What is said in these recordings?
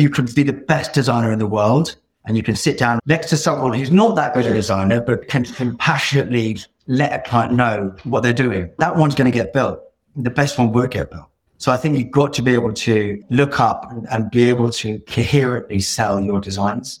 You can be the best designer in the world and you can sit down next to someone who's not that good a designer, but can, can passionately let a client know what they're doing. That one's going to get built. The best one will get built. So I think you've got to be able to look up and be able to coherently sell your designs.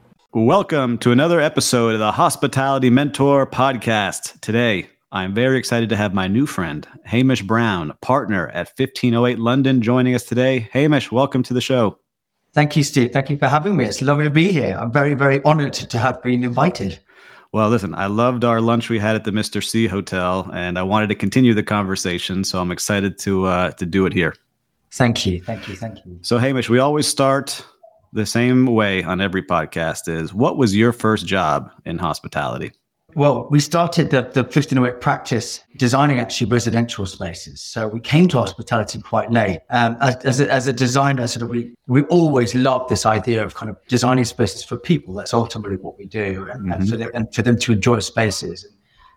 Welcome to another episode of the Hospitality Mentor Podcast. Today, I'm very excited to have my new friend, Hamish Brown, partner at 1508 London, joining us today. Hamish, welcome to the show. Thank you, Steve. Thank you for having me. It's lovely to be here. I'm very, very honored to have been invited. Well, listen, I loved our lunch we had at the Mr. C Hotel, and I wanted to continue the conversation, so I'm excited to uh, to do it here. Thank you, thank you, thank you. So, Hamish, we always start the same way on every podcast is what was your first job in hospitality? Well, we started the, the 1508 practice designing actually residential spaces. So we came to hospitality quite late. Um, as, as, a, as a designer, sort of we, we always loved this idea of kind of designing spaces for people. That's ultimately what we do. And, mm-hmm. and, for, them, and for them to enjoy spaces.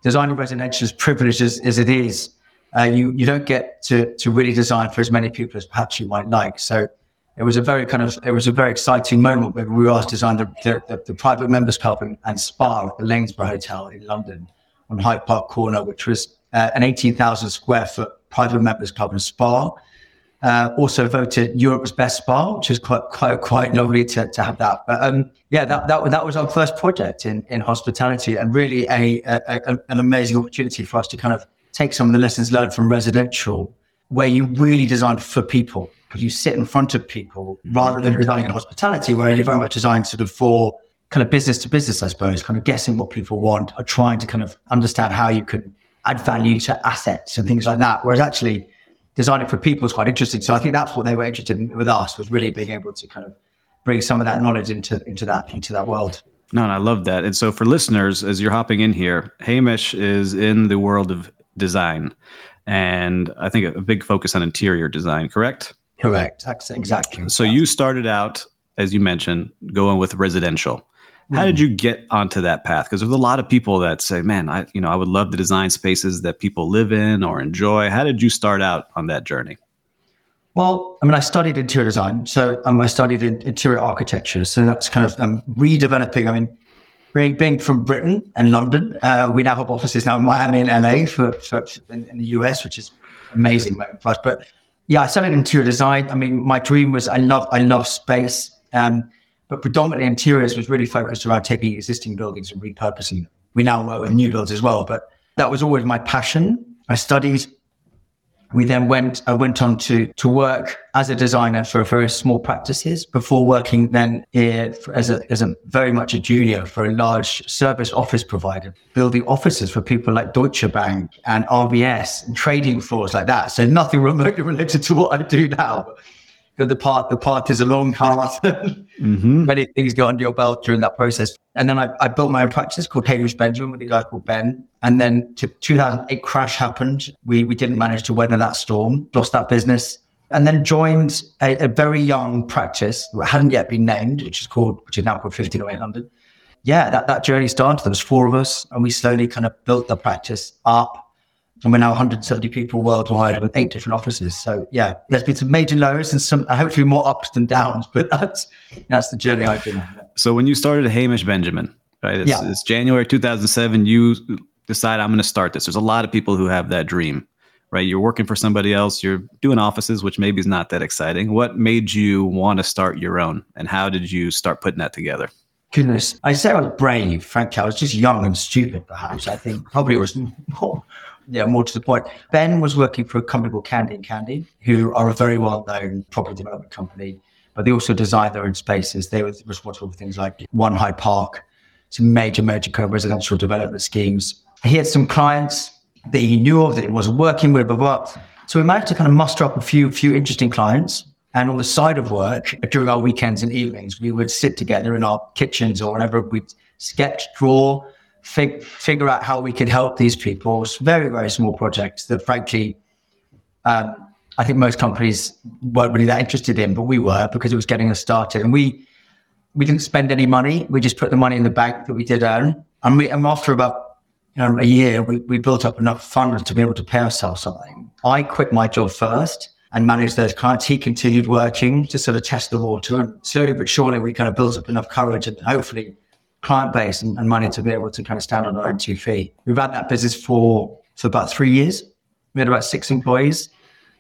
Designing residential as privileged as, as it is, uh, you, you don't get to, to really design for as many people as perhaps you might like. So it was a very kind of it was a very exciting moment when we were asked to design the, the, the private members club and, and, spa at the Lanesborough Hotel in London on Hyde Park Corner, which was uh, an 18,000 square foot private members club and spa. Uh, also voted Europe's best spa, which is quite quite quite lovely to, to have that. But um, yeah, that, that that was our first project in in hospitality, and really a, a, a an amazing opportunity for us to kind of take some of the lessons learned from residential, where you really design for people you sit in front of people rather than designing hospitality, where you're very much designed sort of for kind of business to business, I suppose, kind of guessing what people want or trying to kind of understand how you can add value to assets and things like that. Whereas actually designing for people is quite interesting. So I think that's what they were interested in with us was really being able to kind of bring some of that knowledge into into that into that world. No, and I love that. And so for listeners, as you're hopping in here, Hamish is in the world of design. And I think a big focus on interior design, correct? Correct. Exactly. So you started out, as you mentioned, going with residential. How did hmm. you get onto that path? Because there's a lot of people that say, "Man, I you know I would love to design spaces that people live in or enjoy." How did you start out on that journey? Well, I mean, I studied interior design, so um, I studied in interior architecture. So that's kind of um, redeveloping. I mean, being, being from Britain and London, uh, we now have offices now in Miami and LA for, for in, in, the US, which is amazing for us. But yeah, I started interior design. I mean, my dream was I love I love space, um, but predominantly interiors was really focused around taking existing buildings and repurposing them. We now work with new builds as well, but that was always my passion. I studied we then went, I went on to, to work as a designer for very small practices before working then here as a, as a very much a junior for a large service office provider, building offices for people like Deutsche Bank and RBS and trading floors like that. So nothing remotely related to what I do now the part the part is a long path. mm-hmm. Many things go under your belt during that process. And then I, I built my own practice called Hamish Benjamin with a guy called Ben. And then to 2008 crash happened. We we didn't manage to weather that storm, lost that business, and then joined a, a very young practice that hadn't yet been named, which is called which is now called 1508 London. yeah, that, that journey started. There was four of us and we slowly kind of built the practice up. And we're now 170 people worldwide with eight different offices. So yeah, there's been some major lows and some uh, hopefully more ups than downs, but that's that's the journey I've been on. So when you started Hamish Benjamin, right? It's, yeah. it's January 2007. You decide I'm going to start this. There's a lot of people who have that dream, right? You're working for somebody else. You're doing offices, which maybe is not that exciting. What made you want to start your own, and how did you start putting that together? Goodness, I say I was brave. Frankly, I was just young and stupid. Perhaps I think probably it was more, yeah, more to the point. Ben was working for a company called Candy and Candy, who are a very well-known property development company, but they also design their own spaces. They were responsible for things like One Hyde Park, some major, major co-residential development schemes. He had some clients that he knew of that he was working with, blah, blah. So we managed to kind of muster up a few, few interesting clients. And on the side of work, during our weekends and evenings, we would sit together in our kitchens or whatever. We'd sketch, draw, fig- figure out how we could help these people. It's very, very small projects that, frankly, um, I think most companies weren't really that interested in, but we were because it was getting us started. And we we didn't spend any money. We just put the money in the bank that we did earn. And, we, and after about you know, a year, we, we built up enough funds to be able to pay ourselves something. I quit my job first and managed those clients. He continued working to sort of test the water. And slowly but surely, we kind of built up enough courage and hopefully client base and, and money to be able to kind of stand on our own two feet. We've had that business for, for about three years. We had about six employees.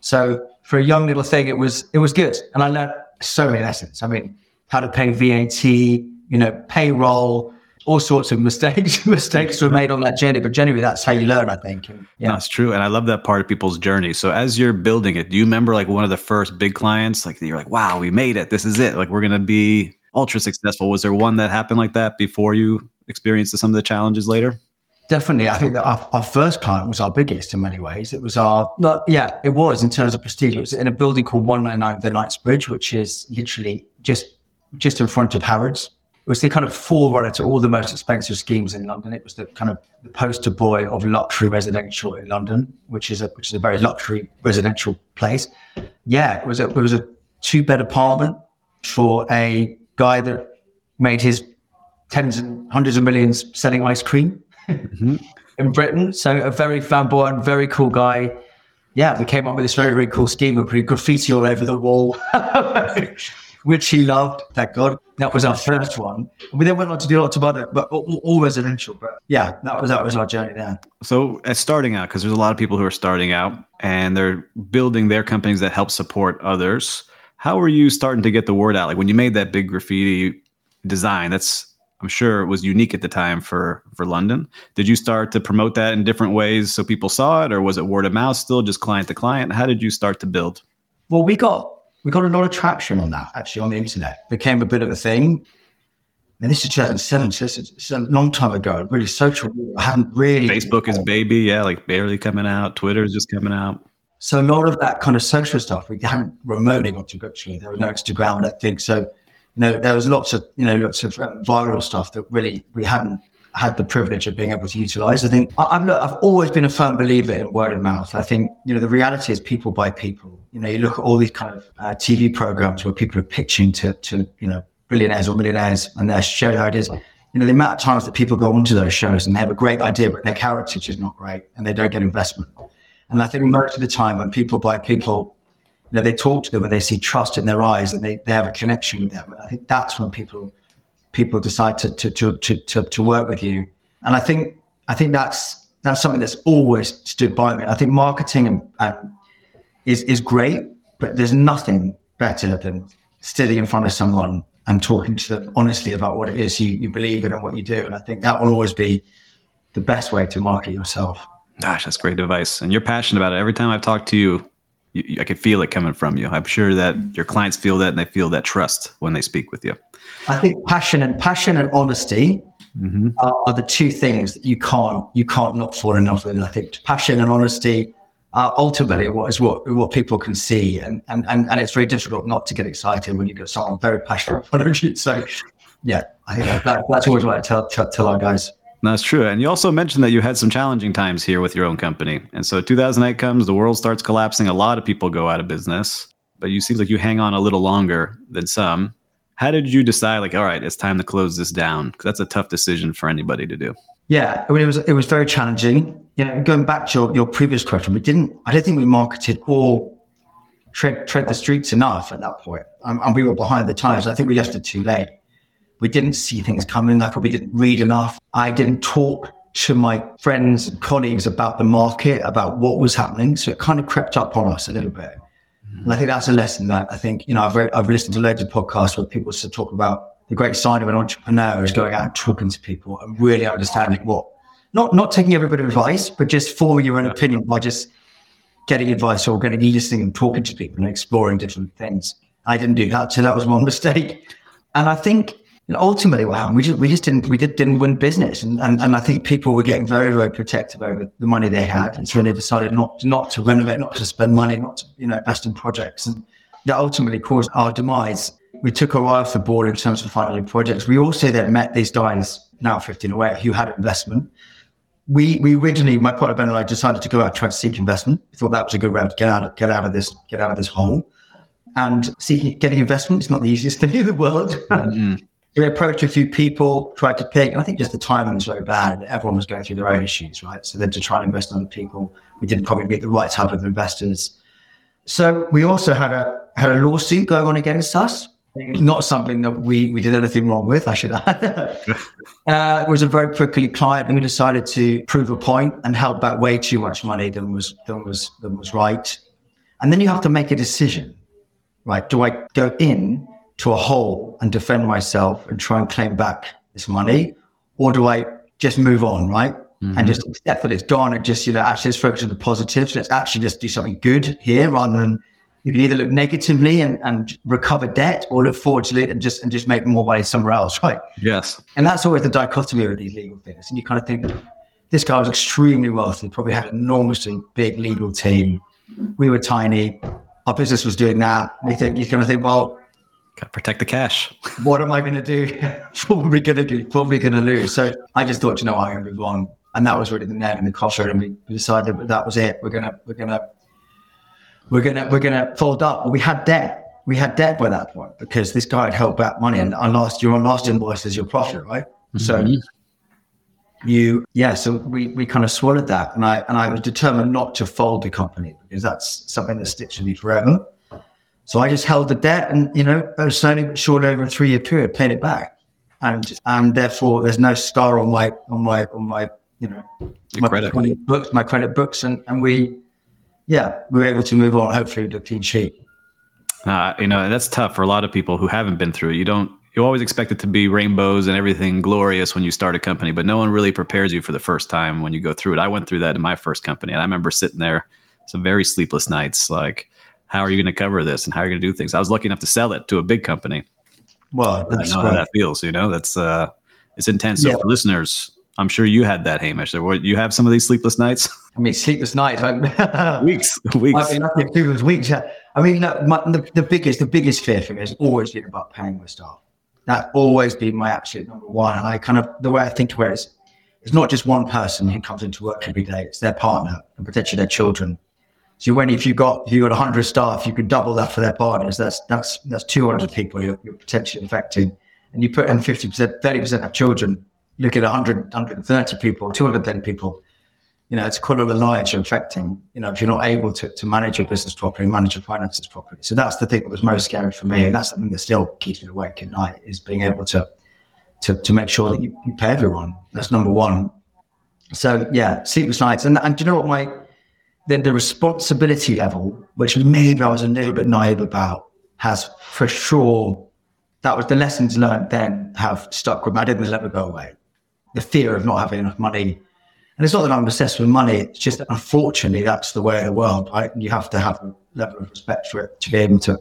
So for a young little thing, it was, it was good. And I learned so many lessons. I mean, how to pay VAT, you know, payroll, all sorts of mistakes. mistakes were made on that journey, but generally that's how you learn, I think. And, yeah, that's true. And I love that part of people's journey. So as you're building it, do you remember like one of the first big clients? Like you're like, wow, we made it. This is it. Like we're gonna be ultra successful. Was there one that happened like that before you experienced some of the challenges later? Definitely. I think that our, our, first client was our biggest in many ways. It was our, yeah, it was in terms of prestige. It was in a building called 199 The Knightsbridge, which is literally just just in front of Harrods. It was the kind of forerunner to all the most expensive schemes in London. It was the kind of the poster boy of luxury residential in London, which is a which is a very luxury residential place. Yeah, it was a it was a two bed apartment for a guy that made his tens and hundreds of millions selling ice cream mm-hmm. in Britain. So a very flamboyant, very cool guy. Yeah, we came up with this very, very cool scheme of putting graffiti all over the wall. which he loved. Thank God. That was our first one. We then went on to do lots of other, but all, all residential. But yeah, that was that was our journey there. So, as starting out, because there's a lot of people who are starting out and they're building their companies that help support others. How were you starting to get the word out? Like when you made that big graffiti design, that's I'm sure it was unique at the time for for London. Did you start to promote that in different ways so people saw it, or was it word of mouth still, just client to client? How did you start to build? Well, we got we got a lot of traction on that actually on the internet. Became a bit of a thing. And this is 2007, so it's, it's a long time ago. Really, social. I haven't really. Facebook is baby, yeah, like barely coming out. Twitter is just coming out. So a lot of that kind of social stuff we haven't remotely got to actually. There was no Instagram, that thing. So you know, there was lots of you know lots of um, viral stuff that really we hadn't had the privilege of being able to utilize. I think I, have I've always been a firm believer in word of mouth. I think, you know, the reality is people by people. You know, you look at all these kind of uh, TV programs where people are pitching to, to, you know, billionaires or millionaires and they're showing ideas. You know, the amount of times that people go onto those shows and they have a great idea, but their character is not great and they don't get investment. And I think most of the time when people by people, you know, they talk to them and they see trust in their eyes and they, they have a connection with them. And I think that's when people people decide to, to, to, to, to, work with you. And I think, I think that's, that's something that's always stood by me. I think marketing and, and is, is great, but there's nothing better than sitting in front of someone and talking to them honestly about what it is you, you believe in and what you do. And I think that will always be the best way to market yourself. Gosh, that's great advice. And you're passionate about it. Every time I've talked to you, you, I can feel it coming from you. I'm sure that your clients feel that and they feel that trust when they speak with you. I think passion and passion and honesty mm-hmm. are, are, the two things that you can't you can't not fall in love with. And I think passion and honesty are ultimately what is what what people can see, and and and, and it's very difficult not to get excited when you get someone very passionate in you. So, yeah, I think that, that's always what I tell tell our guys. That's true. And you also mentioned that you had some challenging times here with your own company. And so 2008 comes, the world starts collapsing. A lot of people go out of business, but you seem like you hang on a little longer than some. How did you decide, like, all right, it's time to close this down? Because that's a tough decision for anybody to do. Yeah, I mean, it was it was very challenging. You know, going back to your, your previous question, we didn't. I don't think we marketed or tread tread the streets enough at that point, um, and we were behind the times. I think we left it too late. We didn't see things coming. I probably didn't read enough. I didn't talk to my friends and colleagues about the market, about what was happening. So it kind of crept up on us a little bit. And I think that's a lesson that I think, you know, I've, read, I've listened to loads of podcasts where people to talk about the great sign of an entrepreneur is going out and talking to people and really understanding what, not, not taking every bit of advice, but just forming your own opinion by just getting advice or getting listening and talking to people and exploring different things. I didn't do that. So that was one mistake. And I think ultimately what happened, we just, we just didn't, we did, didn't win business. And, and, and I think people were getting very, very protective over the money they had. And so they decided not, not to renovate, not to spend money, not to, you know, invest in projects. And that ultimately caused our demise. We took a while off the board in terms of finding projects. We also then met these guys, now 1508, who had investment. We, we originally, my partner Ben and I decided to go out and try to seek investment. We thought that was a good way to get out of, get out of this, get out of this hole. And seeking, getting investment is not the easiest thing in the world. Mm-hmm we approached a few people, tried to pick, and I think just the timing was very bad. Everyone was going through their own issues, right? So then to try and invest in other people, we didn't probably get the right type of investors. So we also had a had a lawsuit going on against us. Not something that we, we did anything wrong with, I should add. uh, it was a very prickly client, and we decided to prove a point and held back way too much money than was than was than was right. And then you have to make a decision, right? Do I go in to a hole and defend myself and try and claim back this money? Or do I just move on, right? Mm-hmm. And just accept that it's done and just, you know, actually let's focus on the positives. Let's actually just do something good here rather than you can either look negatively and, and recover debt or look forward to it and just and just make more money somewhere else, right? Yes. And that's always the dichotomy of these legal things. And you kind of think this guy was extremely wealthy, probably had an enormously big legal team. We were tiny. Our business was doing that. And you think you kind of think, well, Got to protect the cash. what am I going to do? probably going to do. Probably going to lose. So I just thought, you know, I'm going to move on, and that was really the net and the cost. And we decided that that was it. We're gonna, we're gonna, we're gonna, we're gonna fold up. We had debt. We had debt by that point because this guy had held back money, and our last your last invoice is your profit, right? Mm-hmm. So you yeah so we we kind of swallowed that and i and i was determined not to fold the company because that's something that sticks with me forever so I just held the debt and, you know, I slowly but surely over a three year period, paid it back. And, and therefore there's no scar on my, on my, on my, you know, Your my credit. credit books, my credit books. And, and we, yeah, we were able to move on, hopefully with a clean sheet. Uh, you know, that's tough for a lot of people who haven't been through it. You don't, you always expect it to be rainbows and everything glorious when you start a company, but no one really prepares you for the first time when you go through it. I went through that in my first company, and I remember sitting there some very sleepless nights, like how are you going to cover this and how are you going to do things? I was lucky enough to sell it to a big company. Well, I know how that feels. You know, that's uh, it's intense. So yeah. for listeners, I'm sure you had that, Hamish. You have some of these sleepless nights. I mean, sleepless nights, weeks, weeks. I mean, sleepless weeks. I mean, look, my, the, the biggest, the biggest fear for me has always been about paying my staff. That always been my absolute number one. And I kind of the way I think to where it is, it's not just one person who comes into work every day; it's their partner and potentially their children so when if you got if you got 100 staff, you could double that for their partners. That's that's that's 200 people you're, you're potentially affecting, and you put in 50 percent, 30 percent of children. Look at 100, 130 people, 210 people. You know, it's quite a you're affecting. You know, if you're not able to, to manage your business properly, manage your finances properly. So that's the thing that was most scary for me, and that's the thing that still keeps me awake at night is being able to to to make sure that you, you pay everyone. That's number one. So yeah, sleepless nights, and and do you know what my then the responsibility level, which maybe I was a little bit naive about, has for sure, that was the lessons learned then have stuck with me. I didn't let it go away. The fear of not having enough money. And it's not that I'm obsessed with money. It's just that unfortunately, that's the way of the world, right? You have to have a level of respect for it to be able to,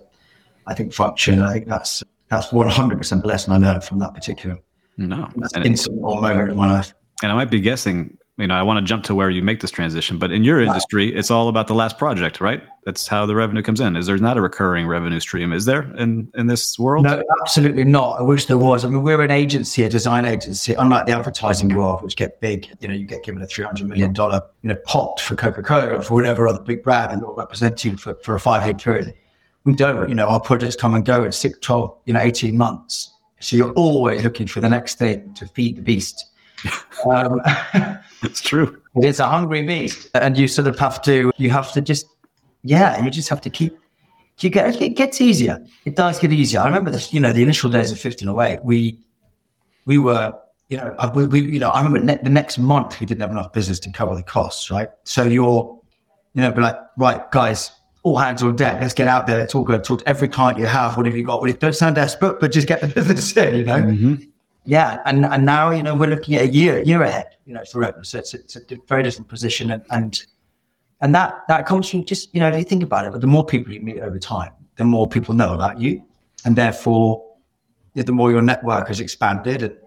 I think, function. I think that's, that's 100% the lesson I learned from that particular no. incident or moment in my life. And I might be guessing you know, I want to jump to where you make this transition, but in your industry, it's all about the last project, right? That's how the revenue comes in. Is there not a recurring revenue stream? Is there in in this world? No, absolutely not. I wish there was. I mean, we're an agency, a design agency, unlike the advertising world, which get big. You know, you get given a three hundred million dollar you know pot for Coca Cola or for whatever other big brand, and they'll represent you for, for a five year period. we don't, you know, our projects come and go in six, 12, you know, 18 months. So you're always looking for the next thing to feed the beast. Um, it's true. It's a hungry beast. And you sort of have to, you have to just, yeah, you just have to keep, you get, it gets easier. It does get easier. I remember this, you know, the initial days of 1508, we, we were, you know, we, we you know, I remember ne- the next month we didn't have enough business to cover the costs, right? So you're, you know, be like, right, guys, all hands on deck. Let's get out there. Let's all go talk to every client you have. What have you got? Well, don't sound desperate, but just get the business in, you know? Mm-hmm. Yeah. And, and now, you know, we're looking at a year, year ahead, you know, for So it's, it's a very different position. And, and, and that, that comes from just, you know, if you think about it, but the more people you meet over time, the more people know about you. And therefore, the more your network has expanded. And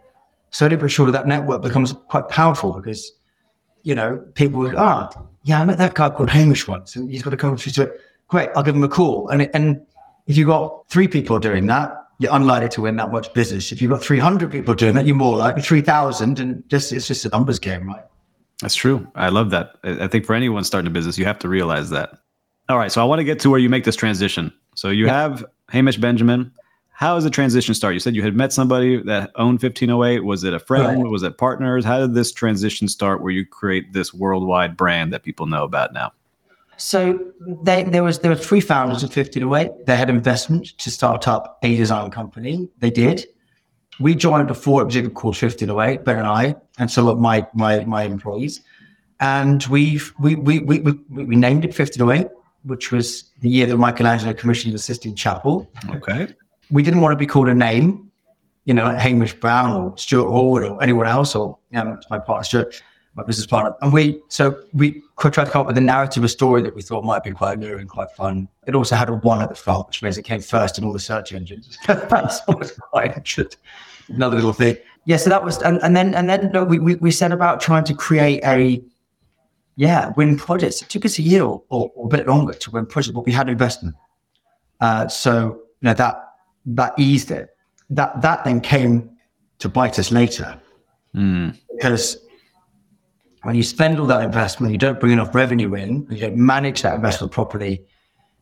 slowly but surely that network becomes quite powerful because, you know, people would, ah, oh, yeah, I met that guy called Hamish once and he's got a country to it. Great, I'll give him a call. And, and if you've got three people doing that, you're unlikely to win that much business. If you've got 300 people doing that, you're more like 3,000 and just, it's just a numbers game, right? That's true. I love that. I think for anyone starting a business, you have to realize that. All right. So I want to get to where you make this transition. So you yeah. have Hamish Benjamin. How does the transition start? You said you had met somebody that owned 1508. Was it a friend? Right. Was it partners? How did this transition start where you create this worldwide brand that people know about now? So they, there was there were three founders of 1508. They had investment to start up a design company. They did. We joined before it was even called 1508, Ben and I, and some of my my my employees. And we've we we we we, we named it 1508, which was the year that Michelangelo commissioned the Sistine Chapel. Okay we didn't want to be called a name, you know, like Hamish Brown or oh. Stuart Hall or anyone else, or know, my partner Stuart, my business partner. And we, so we tried to come up with a narrative, a story that we thought might be quite new and quite fun. It also had a one at the front, which means it came first in all the search engines. That's always quite interesting. Another little thing. Yeah, so that was, and, and then, and then no, we, we, we set about trying to create a, yeah, win projects. It took us a year or, or, or a bit longer to win projects, but we had investment. Uh, so, you know, that that eased it. That that then came to bite us later mm. because when you spend all that investment, you don't bring enough revenue in, you don't manage that investment properly.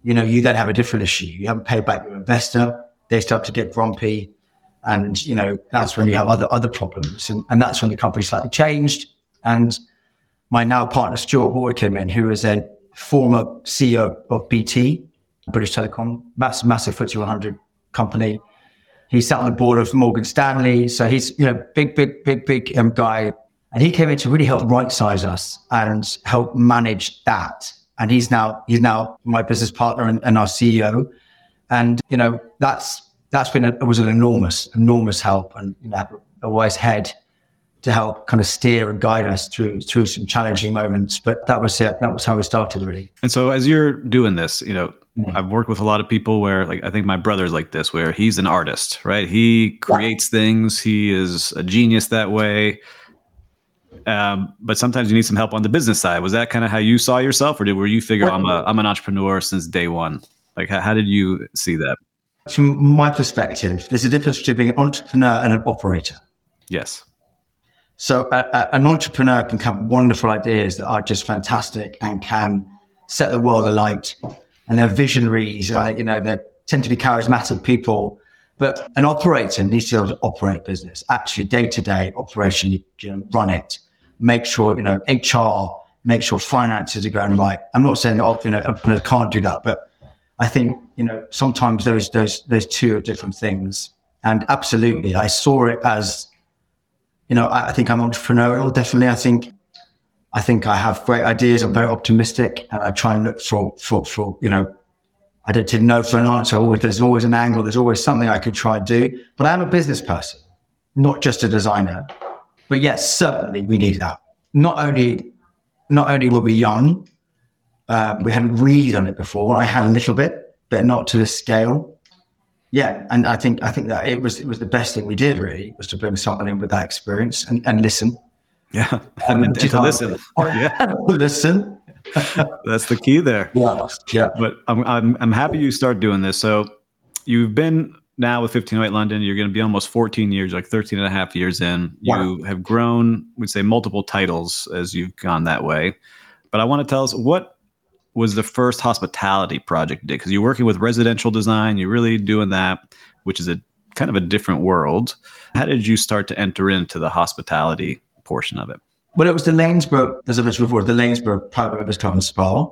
You know, you then have a different issue. You haven't paid back your investor. They start to get grumpy, and you know that's when you have other other problems, and, and that's when the company slightly changed. And my now partner Stuart Hall came in, who is a former CEO of BT, British Telecom, massive, massive FTSE 100 company. He sat on the board of Morgan Stanley. So he's, you know, big, big, big, big um, guy. And he came in to really help right size us and help manage that. And he's now, he's now my business partner and, and our CEO. And, you know, that's, that's been, a, it was an enormous, enormous help and, you know, a wise head to help kind of steer and guide us through through some challenging moments. But that was it. That was how we started, really. And so, as you're doing this, you know, mm-hmm. I've worked with a lot of people where, like, I think my brother's like this, where he's an artist, right? He creates yeah. things. He is a genius that way. Um, but sometimes you need some help on the business side. Was that kind of how you saw yourself, or did were you figure I'm a I'm an entrepreneur since day one? Like, how, how did you see that? From my perspective, there's a difference between being an entrepreneur and an operator. Yes. So a, a, an entrepreneur can have wonderful ideas that are just fantastic and can set the world alight. And they're visionaries, right? You know, they tend to be charismatic people. But an operator needs to be able to operate business, actually day to day operation, you know, run it, make sure, you know, HR, make sure finances are going right. I'm not saying that, you know, entrepreneurs can't do that, but I think, you know, sometimes those, those, those two are different things. And absolutely, I saw it as you know, I, I think I'm entrepreneurial. Definitely, I think I think I have great ideas. I'm very optimistic, and I try and look for for for you know. I don't didn't know for an answer. Always, there's always an angle. There's always something I could try and do. But I'm a business person, not just a designer. But yes, certainly we need that. Not only not only were we young, uh, we hadn't really done it before. I had a little bit, but not to this scale yeah, and I think I think that it was it was the best thing we did really was to bring someone in with that experience and, and listen. Yeah, and, and to listen. yeah, listen. That's the key there. Yeah, yeah. But I'm I'm I'm happy you start doing this. So you've been now with 1508 London, you're going to be almost 14 years, like 13 and a half years in. You have grown, we'd say, multiple titles as you've gone that way. But I want to tell us what was the first hospitality project you did? Because you're working with residential design, you're really doing that, which is a kind of a different world. How did you start to enter into the hospitality portion of it? Well, it was the Lanesborough, as I mentioned before, the Lanesborough Private Members Club and Spa.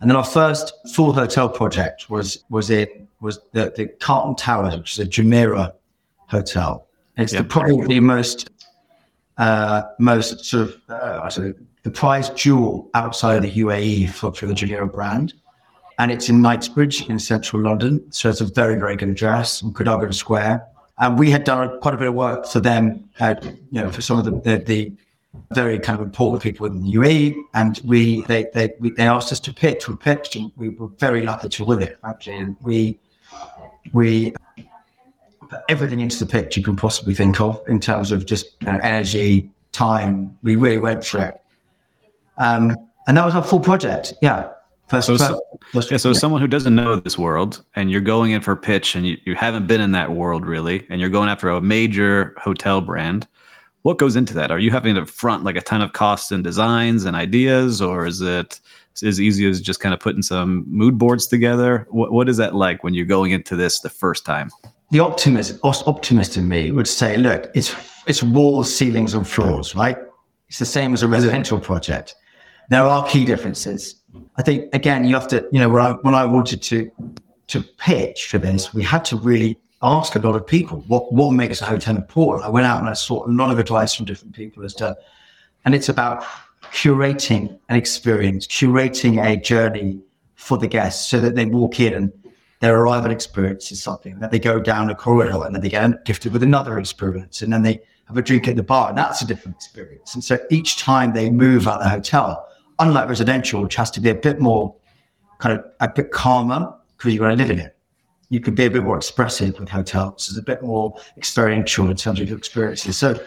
And then our first full hotel project was was in was the, the Carlton Towers, which is a Jumeirah hotel. It's yep. the, probably the most uh, most sort of uh, the prize jewel outside of the UAE for, for the Jumeirah brand. And it's in Knightsbridge in central London. So it's a very, very good address on Cadogan Square. And we had done quite a bit of work for them, uh, you know, for some of the, the, the, very kind of important people in the UAE. And we, they, they, we, they asked us to pitch. We pitched and we were very lucky to win it, actually. And we, we put everything into the pitch you can possibly think of in terms of just you know, energy, time. We really went for it. Um, and that was our full project. Yeah. First, so, first, first, yeah, so yeah. someone who doesn't know this world and you're going in for a pitch and you, you haven't been in that world really, and you're going after a major hotel brand, what goes into that? Are you having to front like a ton of costs and designs and ideas, or is it as easy as just kind of putting some mood boards together? What, what is that like when you're going into this the first time? The optimist, optimist in me would say, look, it's it's walls, ceilings, and floors, right? It's the same as a residential project there are key differences. I think again, you have to, you know, when I when I wanted to to pitch for this, we had to really ask a lot of people what what makes a hotel important. I went out and I sought a lot of advice from different people as to, and it's about curating an experience, curating a journey for the guests, so that they walk in and their arrival experience is something that they go down a corridor and then they get gifted with another experience, and then they have a drink at the bar, and that's a different experience. And so each time they move out of the hotel, unlike residential, which has to be a bit more kind of a bit calmer because you're going to live in it. You could be a bit more expressive with hotels. It's a bit more experiential in terms of your experiences. So,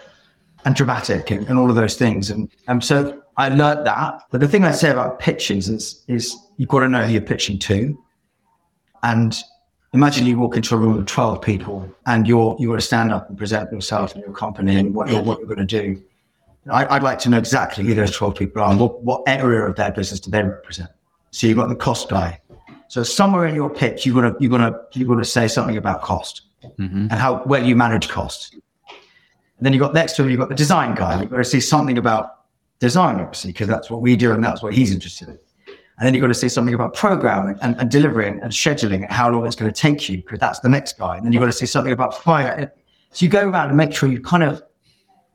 and dramatic and, and all of those things. And, and so I learned that. But the thing I say about pitches is, is you've got to know who you're pitching to. And imagine you walk into a room of 12 people and you're, you want to stand up and present yourself and your company and what you're, what you're going to do. I, would like to know exactly who those 12 people are and what, what area of their business do they represent. So you've got the cost guy. So somewhere in your pitch, you're gonna you're gonna you're gonna say something about cost mm-hmm. and how well you manage cost. And then you've got next to him, you've got the design guy. You've got to see something about design, obviously, because that's what we do and that's what he's interested in. And then you've got to say something about programming and, and delivering and scheduling and how long it's going to take you, because that's the next guy. And then you've got to say something about fire. So you go around and make sure you kind of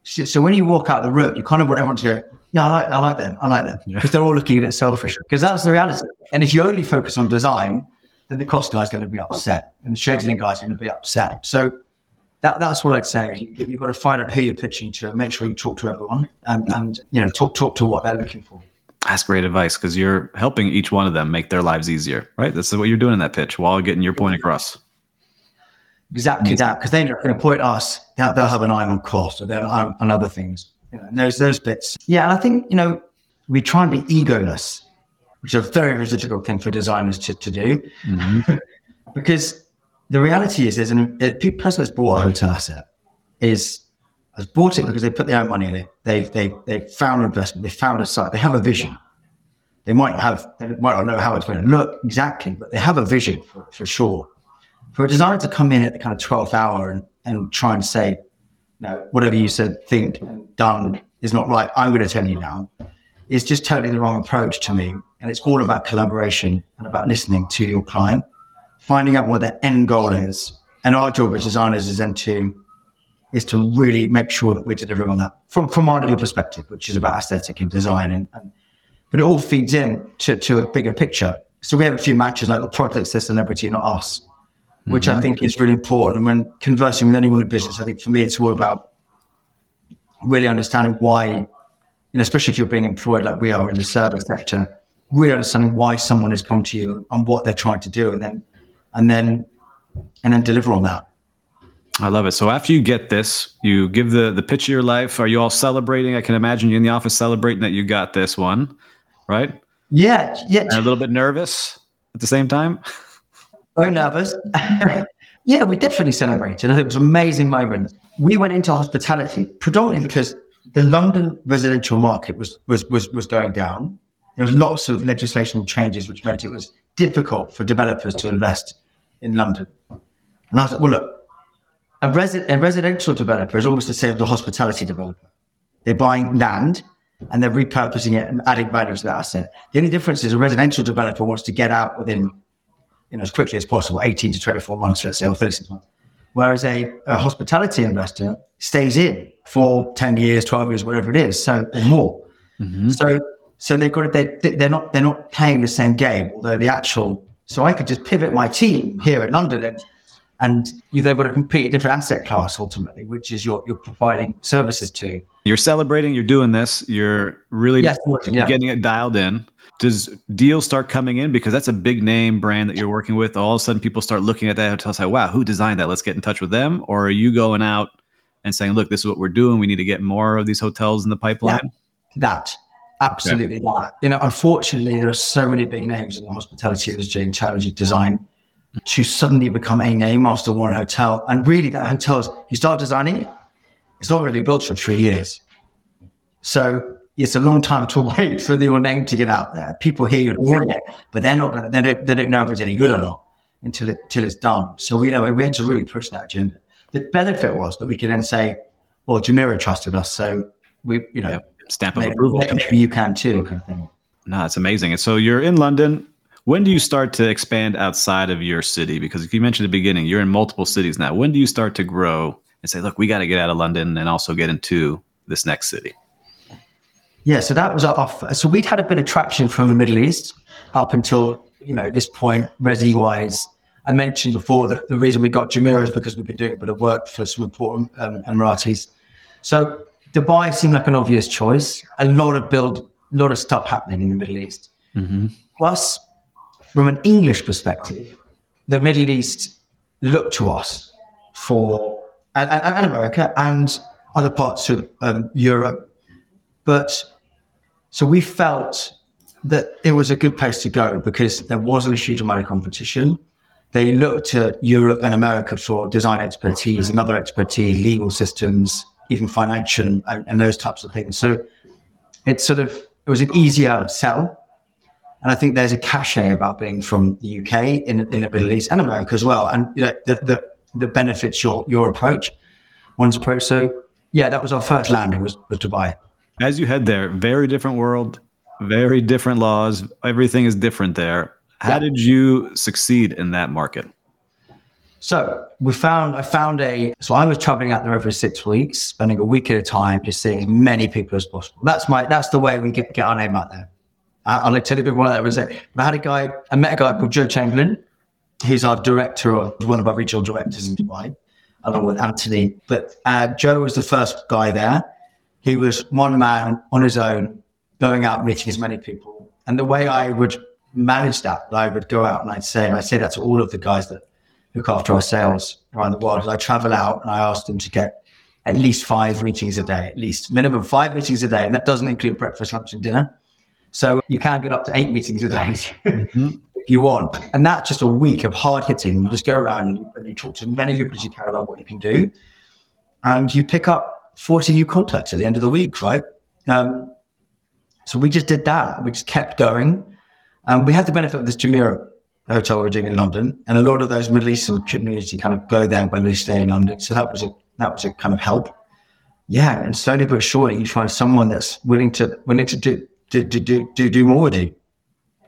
so when you walk out the room, you kind of want everyone to go, yeah, I like, I like them. I like them. Because yeah. they're all looking at it selfish. Because that's the reality. And if you only focus on design, then the cost guy's going to be upset and the scheduling guy's going to be upset. So that, that's what I'd say. You, have got to find out who you're pitching to, make sure you talk to everyone and, and you know, talk, talk to what they're looking for. That's great advice because you're helping each one of them make their lives easier, right? This is what you're doing in that pitch while getting your point across. Exactly that, because they're going to point us, they'll, they'll have an eye on cost or they'll on other things. You know, those those bits. Yeah, and I think you know we try and be egoless, which is a very very difficult thing for designers to, to do, mm-hmm. because the reality is, there's an a person that's bought a hotel asset is has bought it because they put their own money in it. They've they they found an investment, they found a site, they have a vision. They might have they might not know how it's going to look exactly, but they have a vision for, for sure for a designer to come in at the kind of 12th hour and, and try and say, no, whatever you said, think, done is not right, I'm going to tell you now, It's just totally the wrong approach to me. And it's all about collaboration and about listening to your client, finding out what their end goal is. And our job as designers is then to is to really make sure that we're delivering on that from from our little perspective, which is about aesthetic and design, and, and but it all feeds in to, to a bigger picture. So we have a few matches like the project's the celebrity, not us which mm-hmm. I think is really important. And when conversing with anyone in business, I think for me, it's all about really understanding why, know, especially if you're being employed like we are in the service sector, really understanding why someone has come to you and what they're trying to do, and then, and then, and then deliver on that. I love it. So after you get this, you give the the pitch of your life. Are you all celebrating? I can imagine you in the office celebrating that you got this one, right? Yeah, yeah. And a little bit nervous at the same time. Very nervous. yeah, we definitely celebrated. I think it was an amazing moment. We went into hospitality predominantly because the London residential market was was was was going down. there was lots of legislation changes which meant it was difficult for developers to invest in London. And I like, well, look, a, resi- a residential developer is almost the same as a hospitality developer. They're buying land and they're repurposing it and adding value to that asset. The only difference is a residential developer wants to get out within, you know, as quickly as possible, 18 to 24 months, let's say, or 36 months. Whereas a, a hospitality investor stays in for 10 years, 12 years, whatever it is, so or more. Mm-hmm. So so they've got they they're not they're not playing the same game, although the actual so I could just pivot my team here at London and and to compete a different asset class ultimately, which is you're you're providing services to. You're celebrating, you're doing this, you're really yes, yeah. getting it dialed in. Does deals start coming in because that's a big name brand that you're working with? All of a sudden, people start looking at that hotel and say, "Wow, who designed that? Let's get in touch with them." Or are you going out and saying, "Look, this is what we're doing. We need to get more of these hotels in the pipeline." Yeah, that absolutely okay. not. You know, unfortunately, there are so many big names in the hospitality industry and challenging design to suddenly become a name after one hotel. And really, that hotels, you start designing it, it's not really built for three years. So it's a long time to wait for your name to get out there. People hear you doing it, but they're not gonna, they don't, they don't know if it's any good or not until it, until it's done. So we know we had to really push that agenda. The benefit was that we could then say, well, Jumeirah trusted us. So we, you know, yep. stamp of maybe, approval. Maybe you can too. Kind of thing. No, it's amazing. And so you're in London when do you start to expand outside of your city? Because if you mentioned at the beginning, you're in multiple cities now. When do you start to grow and say, look, we got to get out of London and also get into this next city? Yeah, so that was off. So we'd had a bit of traction from the Middle East up until you know this point, resi wise. I mentioned before that the reason we got Jumeirah is because we've been doing a bit of work for some important um, Emiratis. So Dubai seemed like an obvious choice. A lot of build, a lot of stuff happening in the Middle East. Mm-hmm. Plus, from an English perspective, the Middle East looked to us for, and, and America and other parts of um, Europe. But so we felt that it was a good place to go because there wasn't a huge amount of competition. They looked to Europe and America for design expertise and other expertise, legal systems, even financial and, and those types of things. So it's sort of, it was an easier sell and I think there's a cachet about being from the UK in, in the Middle East and America as well. And you know, the, the, the benefits your, your approach, one's approach. So yeah, that was our first landing was, was Dubai. As you head there, very different world, very different laws. Everything is different there. How yeah. did you succeed in that market? So we found, I found a, so I was traveling out there over six weeks, spending a week at a time, just seeing as many people as possible. That's my, that's the way we get, get our name out there. I'll tell you a bit more that was it. I had a guy, I met a guy called Joe Chamberlain. He's our director, or one of our regional directors in Dubai, along with Anthony. But uh, Joe was the first guy there. He was one man on his own, going out meeting as many people. And the way I would manage that, I would go out and I'd say, and I say that to all of the guys that look after our sales around the world, I travel out and I ask them to get at least five meetings a day, at least minimum five meetings a day. And that doesn't include breakfast, lunch, and dinner. So you can get up to eight meetings a day mm-hmm. if you want. And that's just a week of hard hitting. You just go around and you talk to as many people as you can about what you can do. And you pick up 40 new contacts at the end of the week, right? Um, so we just did that. We just kept going. And we had the benefit of this Jumeirah hotel we're doing in London. And a lot of those Middle Eastern community kind of go there when they stay in London. So that was a, that was a kind of help. Yeah. And slowly but surely you find someone that's willing to, willing to do, to, to, to do more with it.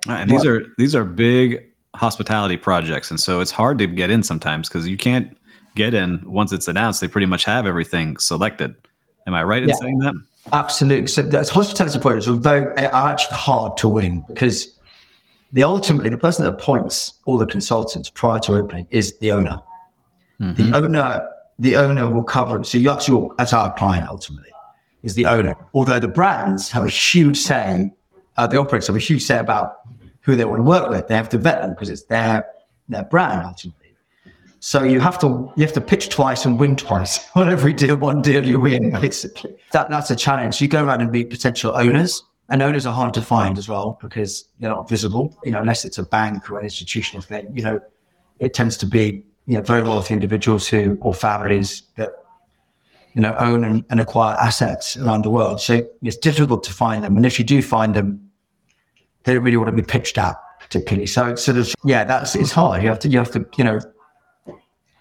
And these are these are big hospitality projects, and so it's hard to get in sometimes because you can't get in once it's announced. They pretty much have everything selected. Am I right in yeah, saying that? Absolutely. So the hospitality are very are actually hard to win because the ultimately the person that appoints all the consultants prior to opening is the owner. Mm-hmm. The owner the owner will cover. So you actually as our client ultimately is the owner. Although the brands have a huge say, uh, the operators have a huge say about who they want to work with. They have to vet them because it's their their brand ultimately. So you have to you have to pitch twice and win twice on every deal. One deal you win, basically. That that's a challenge. You go around and meet potential owners, and owners are hard to find as well because they're not visible. You know, unless it's a bank or an institutional thing. You know, it tends to be you know very wealthy individuals who or families that you know, own and, and, acquire assets around the world. So it's difficult to find them. And if you do find them, they don't really want to be pitched at particularly. So it's sort of yeah, that's it's hard. You have to you have to you know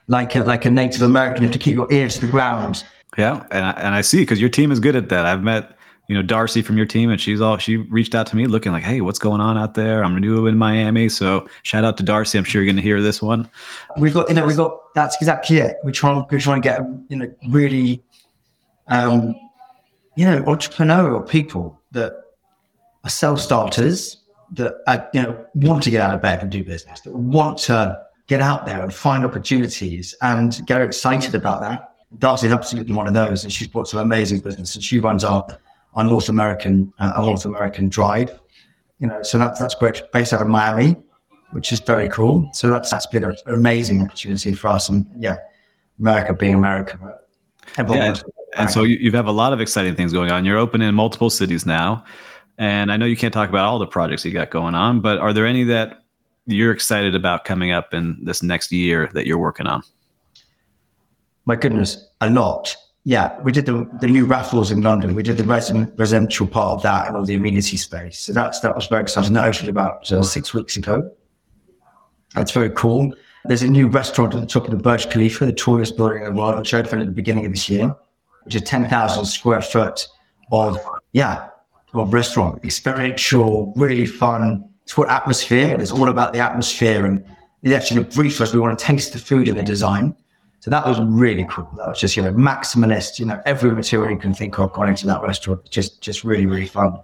like a, like a Native American, you have to keep your ears to the ground. Yeah, and I, and I see because your team is good at that. I've met you know Darcy from your team, and she's all she reached out to me looking like, hey, what's going on out there? I'm new in Miami, so shout out to Darcy. I'm sure you're going to hear this one. We've got you know we've got that's exactly it. We're trying we're trying to get you know really um you know entrepreneurial people that are self starters that are, you know want to get out of bed and do business that want to get out there and find opportunities and get excited about that. Darcy is absolutely one of those, and she's brought some amazing business, and she runs our, our North American uh, our North American drive. You know, so that's that's great. Based out of Miami, which is very cool. So that's that's been an amazing opportunity for us, and yeah, America being America. Yeah, and so you, you have a lot of exciting things going on. You're open in multiple cities now, and I know you can't talk about all the projects you got going on, but are there any that you're excited about coming up in this next year that you're working on? My goodness, a lot. Yeah, we did the, the new Raffles in London. We did the residential part of that and all the amenity space. So that's that was very exciting. That opened about uh, six weeks ago. That's very cool. There's a new restaurant at the top of the Burj Khalifa, the tallest building in the world, which opened at the beginning of this year, which is 10,000 square foot of, yeah, of restaurant, experiential, really fun, it's called atmosphere. It's all about the atmosphere. And they actually briefed us. We want to taste the food in the design. So that was really cool. That was just, you know, maximalist, you know, every material you can think of going into that restaurant. Just, just really, really fun.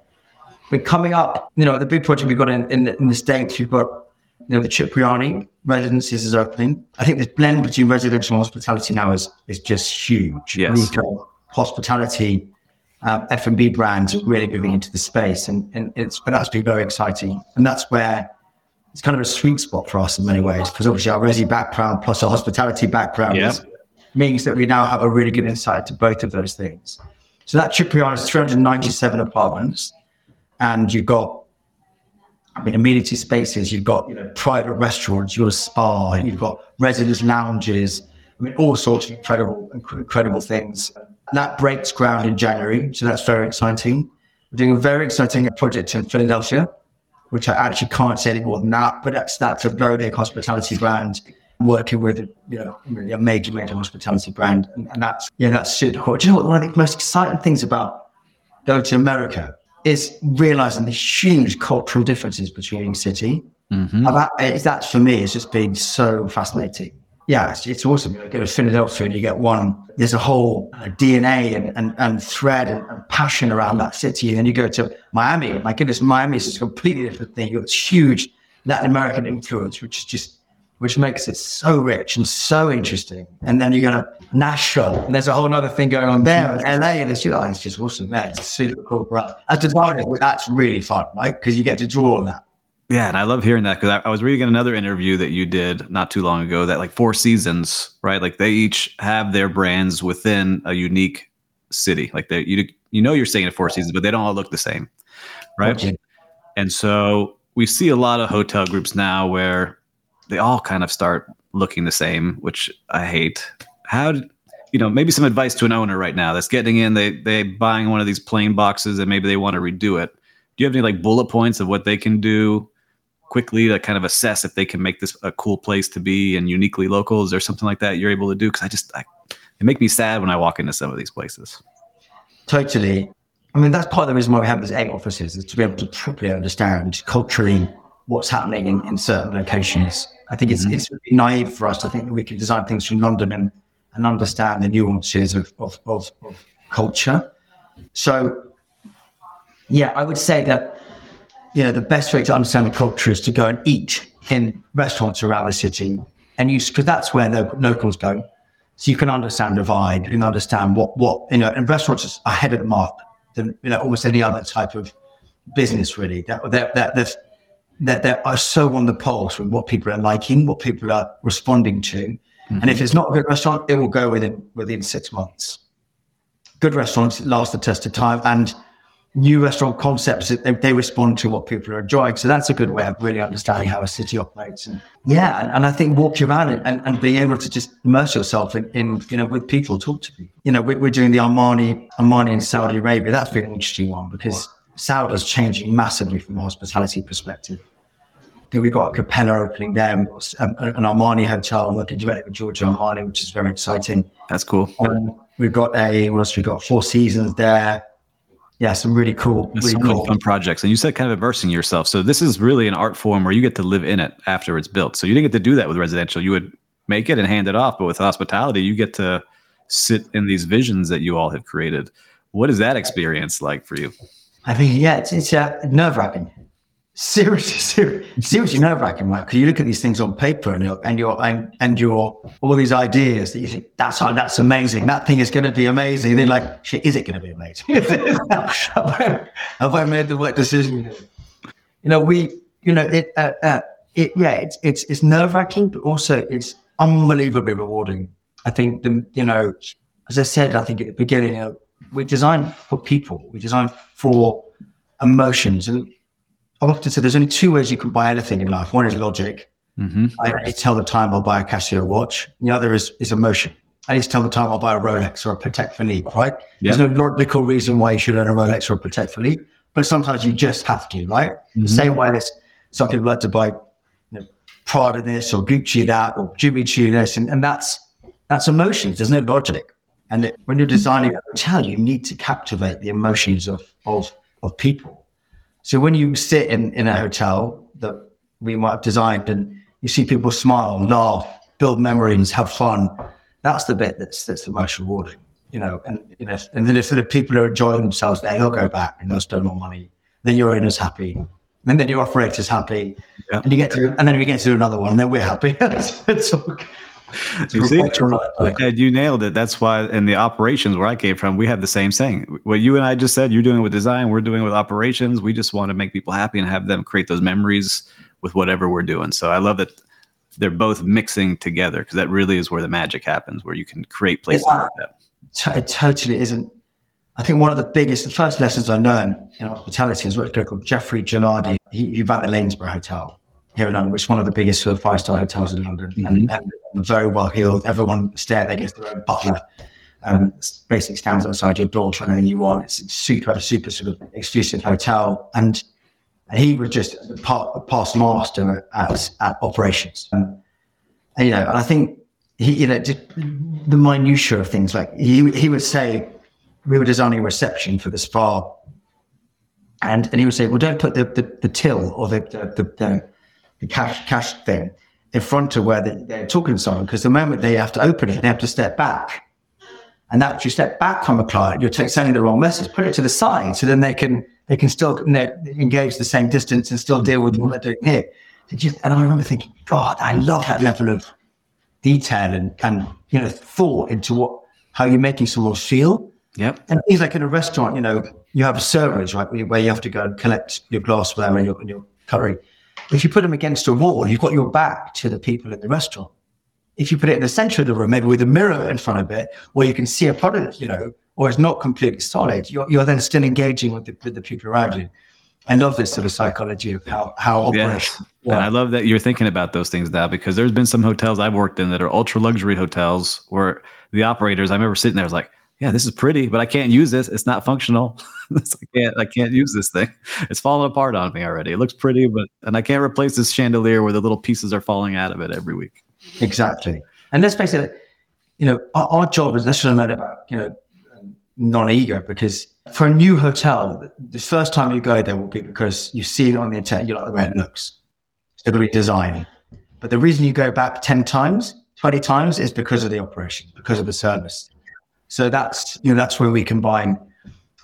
We're coming up, you know, the big project we've got in, in, the, in the States, we've got, you know, the Cipriani residences is opening. I think this blend between residential and hospitality now is, is just huge. Yes. Retail, hospitality, um, F&B brands really moving into the space. And, and it's been actually very exciting. And that's where it's kind of a sweet spot for us in many ways, because obviously our resi background plus our hospitality background means that we now have a really good insight to both of those things. So that Cipriani is 397 apartments. And you've got, I mean, amenity spaces, you've got, you know, private restaurants, you've got a spa, you've got residence lounges, I mean, all sorts of incredible, incredible things that breaks ground in January, so that's very exciting. We're doing a very exciting project in Philadelphia, which I actually can't say any more than that, but that's that's a very big hospitality brand working with you know a major major hospitality brand, and, and that's yeah that's super cool. Do you know what? One of the most exciting things about going to America is realizing the huge cultural differences between city. Mm-hmm. That, that for me has just been so fascinating yeah, it's, it's awesome. You go to Philadelphia and you get one, there's a whole uh, DNA and, and, and thread and, and, passion around that city. And then you go to Miami. My goodness, Miami is a completely different thing. You've got huge Latin American influence, which is just, which makes it so rich and so interesting. And then you go to Nashville and there's a whole other thing going on there. And LA, and it's, you know, it's just awesome. Man, it's super cool. As a designer, that's really fun, right? Because you get to draw on that. Yeah, and I love hearing that because I, I, was reading another interview that you did not too long ago that like Four Seasons, right? Like they each have their brands within a unique city. Like they, you you know, you're staying at Four Seasons, but they don't all look the same, right? Okay. And so we see a lot of hotel groups now where they all kind of start looking the same, which I hate. How did you know? Maybe some advice to an owner right now that's getting in. They they buying one of these plain boxes and maybe they want to redo it. Do you have any like bullet points of what they can do quickly to kind of assess if they can make this a cool place to be and uniquely local? Is there something like that you're able to do? Because I just, I, it make me sad when I walk into some of these places. Totally. I mean, that's part of the reason why we have these eight offices is to be able to properly understand culturally what's happening in, in certain locations. I think it's, mm-hmm. it's really naive for us to think that we can design things from London and, and understand the nuances of, of, of, of culture. So, yeah, I would say that you know, the best way to understand the culture is to go and eat in restaurants around the city and use, because that's where the locals go. So you can understand the vibe, you can understand what, what, you know, and restaurants are ahead of the mark than, you know, almost any other type of business, really. That, that, that, that, that are so on the pulse with what people are liking, what people are responding to. Mm-hmm. And if it's not a good restaurant, it will go within, within six months. Good restaurants last the test of time. And new restaurant concepts, they, they, respond to what people are enjoying. So that's a good way of really understanding how a city operates. And yeah, and, and I think walking around and, and, and, being able to just immerse yourself in, in, you know, with people, talk to people. You know, we're, we're doing the Armani, Armani in Saudi Arabia. That's been an interesting one because Saudi's changing massively from a hospitality perspective. Then we've got a Capella opening there, um, an Armani hotel working directly with Giorgio Armani, which is very exciting. That's cool. Um, we've got a what else? We've got Four Seasons there. Yeah, some really cool, really cool. fun projects. And you said kind of immersing yourself. So this is really an art form where you get to live in it after it's built. So you didn't get to do that with residential. You would make it and hand it off, but with hospitality, you get to sit in these visions that you all have created. What is that experience like for you? I think yeah, it's, it's uh, nerve wracking seriously, seriously, seriously nerve wracking, right? Because you look at these things on paper and you're, and you're, and, and you're all these ideas that you think that's how, that's amazing. That thing is going to be amazing. Then like, shit, is it going to be amazing? have, I, have, I, made the right decision? You know, we, you know, it, uh, uh, it, yeah, it's, it's, it's nerve wracking, but also it's unbelievably rewarding. I think the, you know, as I said, I think at the beginning, you know, we design for people. We design for emotions and I've often said there's only two ways you can buy anything in life. One is logic. Mm-hmm. I need to tell the time I'll buy a Casio watch. The other is, is emotion. I need to tell the time I'll buy a Rolex or a Patek Philippe, right? Yep. There's no logical reason why you should own a Rolex or a Patek Philippe, but sometimes you just have to, right? Mm-hmm. The same way as some people like to buy you know, Prada this or Gucci that or Jimmy Choo this, and, and that's that's emotions. There's no logic. And it, when you're designing a hotel, you need to captivate the emotions of of of people. So when you sit in, in a hotel that we might have designed and you see people smile, laugh, build memories, have fun, that's the bit that's that's the most rewarding, you know. And you know, and then if the people are enjoying themselves, they'll go back and they'll spend more money. Then your owner's happy, and then your operator's happy, yeah. and you get to, and then we get to do another one, and then we're happy. it's, it's all, you see, and you nailed it. That's why in the operations where I came from, we had the same thing. What you and I just said, you're doing it with design, we're doing it with operations. We just want to make people happy and have them create those memories with whatever we're doing. So I love that they're both mixing together because that really is where the magic happens, where you can create places like that. It totally isn't. I think one of the biggest, the first lessons I learned in hospitality is what a guy called Geoffrey Gelardi. He, he ran the Lanesborough Hotel here in London, which is one of the biggest sort of five star hotels in London, mm-hmm. and, and, very well heeled. Everyone stare, they get their own butler. Um, basically stands outside your door for anything you want. It's super, super sort of exclusive hotel, and, and he was just part, a past master at, at operations. Um, and, you know, and I think he, you know, the minutiae of things like he he would say, we were designing a reception for the spa, and and he would say, well, don't put the the, the till or the the, the, the the cash cash thing in front of where they, are talking to someone because the moment they have to open it, they have to step back. And that if you step back from a client, you're sending the wrong message. Put it to the side so then they can they can still engage the same distance and still deal with what they're doing here. And I remember thinking, God, I love that level of detail and, and you know thought into what how you're making someone feel. Yep. And things like in a restaurant, you know, you have servers, right, where you have to go and collect your glassware and your, and your curry. If you put them against a wall, you've got your back to the people in the restaurant. If you put it in the center of the room, maybe with a mirror in front of it, where you can see a product, you know, or it's not completely solid, you're, you're then still engaging with the, with the people around you. I love this sort of psychology of how how yes. Yeah. And I love that you're thinking about those things now because there's been some hotels I've worked in that are ultra luxury hotels where the operators, I remember sitting there, I was like, yeah, this is pretty, but I can't use this. It's not functional. I can't, I can't use this thing. It's falling apart on me already. It looks pretty, but and I can't replace this chandelier where the little pieces are falling out of it every week. Exactly. And let's face it, you know, our, our job is necessarily about, you know, non-ego because for a new hotel, the first time you go there will be because you see it on the internet, you like the way it looks. To be design. But the reason you go back 10 times, 20 times is because of the operation, because of the service. So that's you know that's where we combine.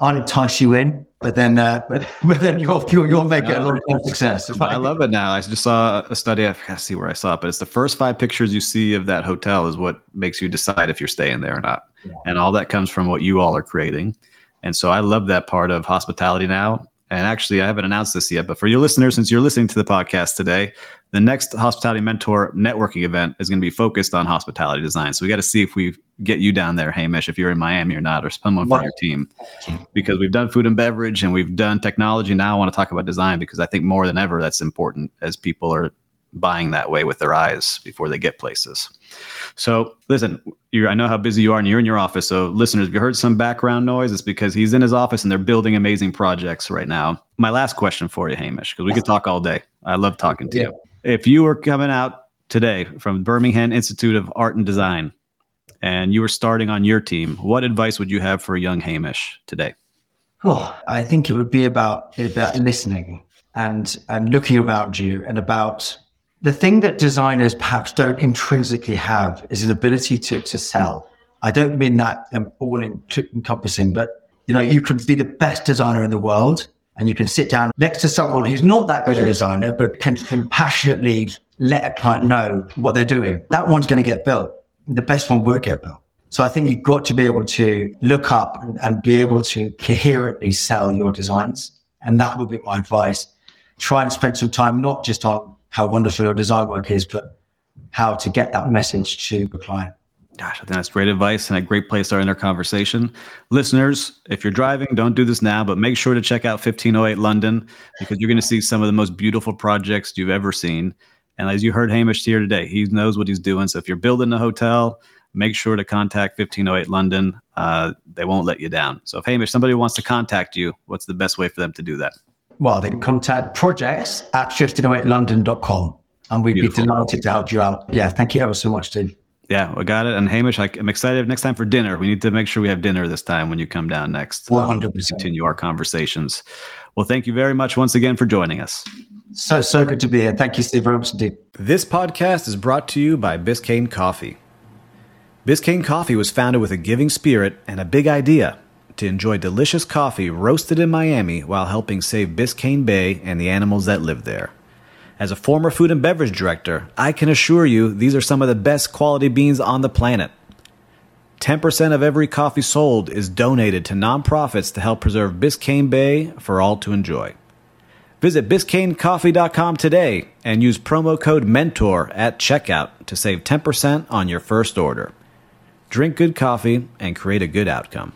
I'll entice you in, but then uh, but, but then you'll you'll, you'll make it a long term success. I love it now. I just saw a study. I forgot to see where I saw it, but it's the first five pictures you see of that hotel is what makes you decide if you're staying there or not, yeah. and all that comes from what you all are creating. And so I love that part of hospitality now. And actually, I haven't announced this yet, but for your listeners, since you're listening to the podcast today, the next hospitality mentor networking event is going to be focused on hospitality design. So we got to see if we get you down there, Hamish, if you're in Miami or not, or someone from your team, because we've done food and beverage and we've done technology. Now I want to talk about design because I think more than ever that's important as people are buying that way with their eyes before they get places. So listen, I know how busy you are and you're in your office. So listeners, if you heard some background noise, it's because he's in his office and they're building amazing projects right now. My last question for you, Hamish, because we could talk all day. I love talking to yeah. you. If you were coming out today from Birmingham Institute of Art and Design and you were starting on your team, what advice would you have for a young Hamish today? Oh, I think it would be about about listening and and looking around you and about the thing that designers perhaps don't intrinsically have is an ability to, to sell. I don't mean that um, all encompassing, but you know, you can be the best designer in the world and you can sit down next to someone who's not that good a designer, but can, can passionately let a client know what they're doing. That one's going to get built. The best one will get built. So I think you've got to be able to look up and, and be able to coherently sell your designs. And that would be my advice. Try and spend some time, not just on how wonderful your design work is, but how to get that message to the client. Gosh, I think that's great advice and a great place to start in our conversation. Listeners, if you're driving, don't do this now, but make sure to check out 1508 London because you're going to see some of the most beautiful projects you've ever seen. And as you heard Hamish here today, he knows what he's doing. So if you're building a hotel, make sure to contact 1508 London. Uh, they won't let you down. So if Hamish, somebody wants to contact you, what's the best way for them to do that? well, they can contact projects at 1508london.com and we'd Beautiful. be delighted to help you out. Yeah, thank you ever so much, Steve. Yeah, I got it. And Hamish, I, am excited next time for dinner. We need to make sure we have dinner this time when you come down next. 100%. Um, continue our conversations. Well, thank you very much once again for joining us. So, so good to be here. Thank you, Steve, very much indeed. This podcast is brought to you by Biscayne Coffee. Biscayne Coffee was founded with a giving spirit and a big idea to enjoy delicious coffee roasted in Miami while helping save Biscayne Bay and the animals that live there. As a former food and beverage director, I can assure you these are some of the best quality beans on the planet. 10% of every coffee sold is donated to nonprofits to help preserve Biscayne Bay for all to enjoy. Visit BiscayneCoffee.com today and use promo code MENTOR at checkout to save 10% on your first order. Drink good coffee and create a good outcome.